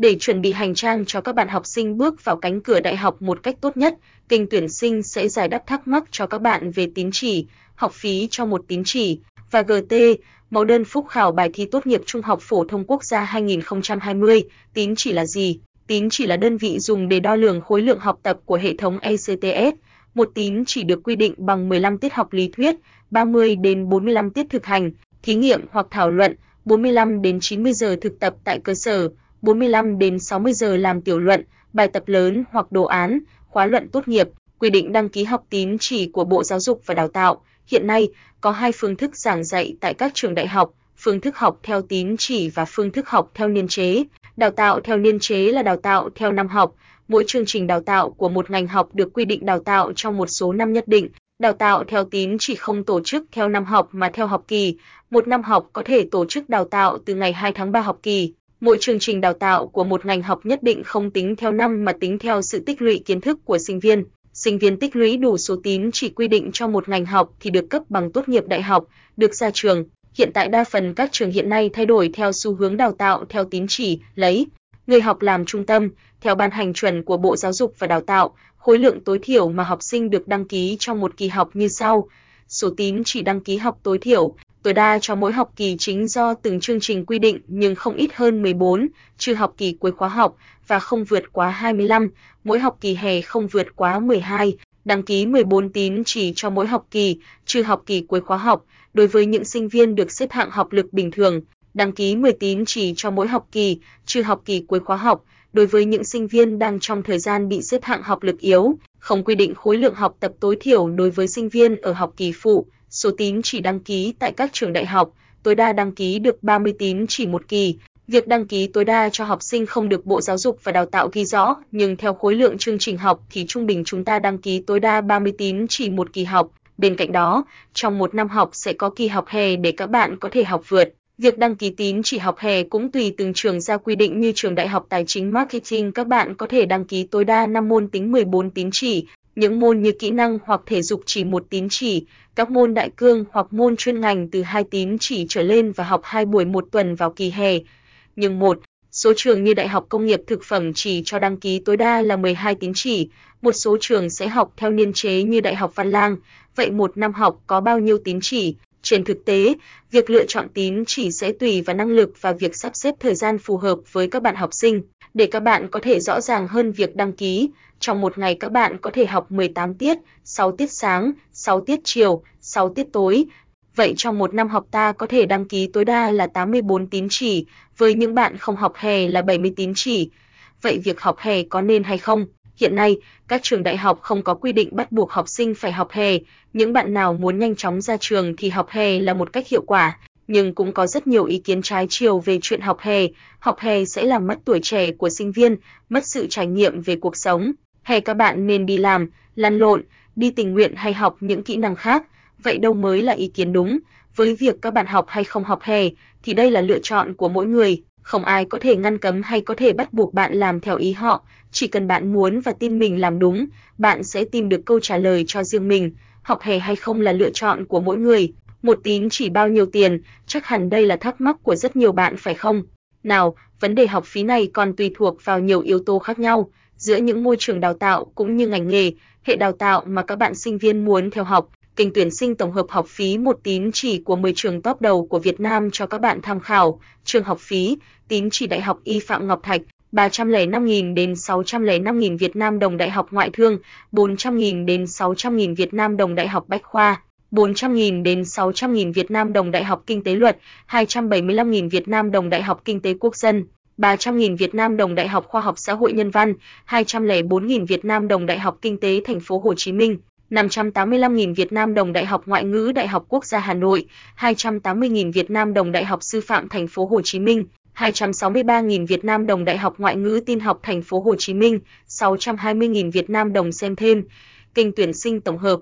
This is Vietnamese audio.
Để chuẩn bị hành trang cho các bạn học sinh bước vào cánh cửa đại học một cách tốt nhất, kênh tuyển sinh sẽ giải đáp thắc mắc cho các bạn về tín chỉ, học phí cho một tín chỉ và GT, mẫu đơn phúc khảo bài thi tốt nghiệp trung học phổ thông quốc gia 2020. Tín chỉ là gì? Tín chỉ là đơn vị dùng để đo lường khối lượng học tập của hệ thống ECTS. Một tín chỉ được quy định bằng 15 tiết học lý thuyết, 30 đến 45 tiết thực hành, thí nghiệm hoặc thảo luận, 45 đến 90 giờ thực tập tại cơ sở, 45 đến 60 giờ làm tiểu luận, bài tập lớn hoặc đồ án, khóa luận tốt nghiệp. Quy định đăng ký học tín chỉ của Bộ Giáo dục và Đào tạo. Hiện nay, có hai phương thức giảng dạy tại các trường đại học, phương thức học theo tín chỉ và phương thức học theo niên chế. Đào tạo theo niên chế là đào tạo theo năm học, mỗi chương trình đào tạo của một ngành học được quy định đào tạo trong một số năm nhất định. Đào tạo theo tín chỉ không tổ chức theo năm học mà theo học kỳ. Một năm học có thể tổ chức đào tạo từ ngày 2 tháng 3 học kỳ. Mỗi chương trình đào tạo của một ngành học nhất định không tính theo năm mà tính theo sự tích lũy kiến thức của sinh viên. Sinh viên tích lũy đủ số tín chỉ quy định cho một ngành học thì được cấp bằng tốt nghiệp đại học, được ra trường. Hiện tại đa phần các trường hiện nay thay đổi theo xu hướng đào tạo theo tín chỉ, lấy người học làm trung tâm, theo ban hành chuẩn của Bộ Giáo dục và Đào tạo, khối lượng tối thiểu mà học sinh được đăng ký trong một kỳ học như sau: số tín chỉ đăng ký học tối thiểu tối đa cho mỗi học kỳ chính do từng chương trình quy định nhưng không ít hơn 14, trừ học kỳ cuối khóa học và không vượt quá 25, mỗi học kỳ hè không vượt quá 12, đăng ký 14 tín chỉ cho mỗi học kỳ, trừ học kỳ cuối khóa học, đối với những sinh viên được xếp hạng học lực bình thường, đăng ký 10 tín chỉ cho mỗi học kỳ, trừ học kỳ cuối khóa học, đối với những sinh viên đang trong thời gian bị xếp hạng học lực yếu, không quy định khối lượng học tập tối thiểu đối với sinh viên ở học kỳ phụ, số tín chỉ đăng ký tại các trường đại học, tối đa đăng ký được 30 tín chỉ một kỳ. Việc đăng ký tối đa cho học sinh không được Bộ Giáo dục và Đào tạo ghi rõ, nhưng theo khối lượng chương trình học thì trung bình chúng ta đăng ký tối đa 30 tín chỉ một kỳ học. Bên cạnh đó, trong một năm học sẽ có kỳ học hè để các bạn có thể học vượt. Việc đăng ký tín chỉ học hè cũng tùy từng trường ra quy định như trường Đại học Tài chính Marketing các bạn có thể đăng ký tối đa 5 môn tính 14 tín chỉ, những môn như kỹ năng hoặc thể dục chỉ một tín chỉ, các môn đại cương hoặc môn chuyên ngành từ 2 tín chỉ trở lên và học 2 buổi một tuần vào kỳ hè. Nhưng một số trường như Đại học Công nghiệp Thực phẩm chỉ cho đăng ký tối đa là 12 tín chỉ, một số trường sẽ học theo niên chế như Đại học Văn Lang, vậy một năm học có bao nhiêu tín chỉ? Trên thực tế, việc lựa chọn tín chỉ sẽ tùy vào năng lực và việc sắp xếp thời gian phù hợp với các bạn học sinh. Để các bạn có thể rõ ràng hơn việc đăng ký, trong một ngày các bạn có thể học 18 tiết, 6 tiết sáng, 6 tiết chiều, 6 tiết tối. Vậy trong một năm học ta có thể đăng ký tối đa là 84 tín chỉ, với những bạn không học hè là 70 tín chỉ. Vậy việc học hè có nên hay không? Hiện nay, các trường đại học không có quy định bắt buộc học sinh phải học hè, những bạn nào muốn nhanh chóng ra trường thì học hè là một cách hiệu quả, nhưng cũng có rất nhiều ý kiến trái chiều về chuyện học hè, học hè sẽ làm mất tuổi trẻ của sinh viên, mất sự trải nghiệm về cuộc sống. Hè các bạn nên đi làm, lăn lộn, đi tình nguyện hay học những kỹ năng khác, vậy đâu mới là ý kiến đúng? Với việc các bạn học hay không học hè thì đây là lựa chọn của mỗi người, không ai có thể ngăn cấm hay có thể bắt buộc bạn làm theo ý họ, chỉ cần bạn muốn và tin mình làm đúng, bạn sẽ tìm được câu trả lời cho riêng mình. Học hè hay không là lựa chọn của mỗi người. Một tín chỉ bao nhiêu tiền, chắc hẳn đây là thắc mắc của rất nhiều bạn phải không? Nào, vấn đề học phí này còn tùy thuộc vào nhiều yếu tố khác nhau, giữa những môi trường đào tạo cũng như ngành nghề, hệ đào tạo mà các bạn sinh viên muốn theo học. Kênh tuyển sinh tổng hợp học phí một tín chỉ của 10 trường top đầu của Việt Nam cho các bạn tham khảo. Trường học phí, tín chỉ Đại học Y Phạm Ngọc Thạch, 305.000 đến 605.000 Việt Nam đồng Đại học Ngoại thương, 400.000 đến 600.000 Việt Nam đồng Đại học Bách khoa, 400.000 đến 600.000 Việt Nam đồng Đại học Kinh tế Luật, 275.000 Việt Nam đồng Đại học Kinh tế Quốc dân, 300.000 Việt Nam đồng Đại học Khoa học Xã hội Nhân văn, 204.000 Việt Nam đồng Đại học Kinh tế Thành phố Hồ Chí Minh, 585.000 Việt Nam đồng Đại học Ngoại ngữ Đại học Quốc gia Hà Nội, 280.000 Việt Nam đồng Đại học Sư phạm Thành phố Hồ Chí Minh, 263.000 Việt Nam đồng Đại học Ngoại ngữ Tin học Thành phố Hồ Chí Minh, 620.000 Việt Nam đồng xem thêm. Kênh tuyển sinh tổng hợp